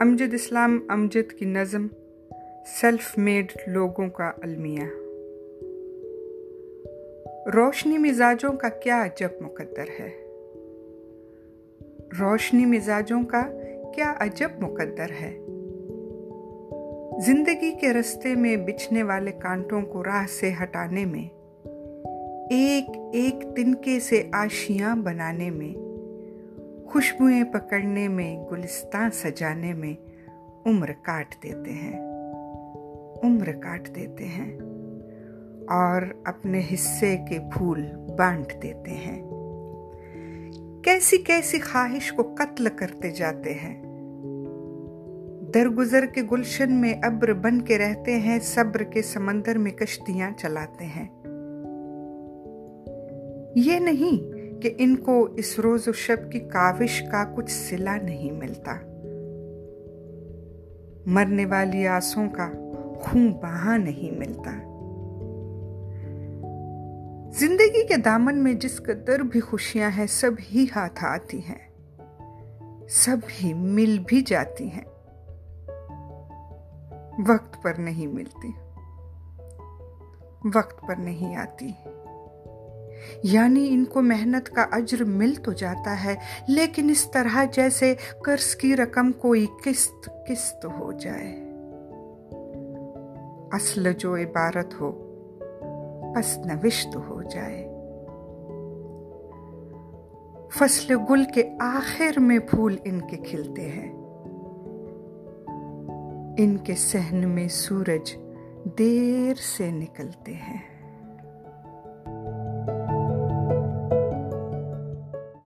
امجد اسلام، امجد کی نظم self made لوگوں کا المیہ۔ روشنی مزاجوں کا کیا عجب مقدر ہے؟ روشنی مزاجوں کا کیا عجب مقدر ہے؟ زندگی کے رستے میں بچھنے والے کانٹوں کو راہ سے ہٹانے میں، ایک ایک تنکے سے آشیاں بنانے میں خوشبوئیں پکڑنے میں گلستان سجانے میں عمر کاٹ دیتے ہیں۔ عمر کاٹ دیتے ہیں اور اپنے حصے کے پھول بانٹ دیتے ہیں۔ کیسی کیسی خواہش کو قتل کرتے جاتے ہیں۔ درگزر کے گلشن میں ابر بن کے رہتے ہیں، صبر کے سمندر میں کشتیاں چلاتے ہیں۔ یہ نہیں کہ ان کو اس روز و شب کی کاوش کا کچھ سلا نہیں ملتا۔ مرنے والی آسوں کا خون بہا نہیں ملتا۔ زندگی کے دامن میں جس قدر بھی خوشیاں ہیں، سب ہی ہاتھ آتی ہیں۔ سب ہی مل بھی جاتی ہیں۔ وقت پر نہیں ملتی۔ وقت پر نہیں آتی۔ یعنی ان کو محنت کا اجر مل تو جاتا ہے، لیکن اس طرح جیسے قرض کی رقم کوئی قسط قسط ہو جائے۔ اصل جو عبارت ہو، پس نوشت ہو جائے۔ فصل گل کے آخر میں پھول ان کے کھلتے ہیں۔ ان کے سہن میں سورج دیر سے نکلتے ہیں۔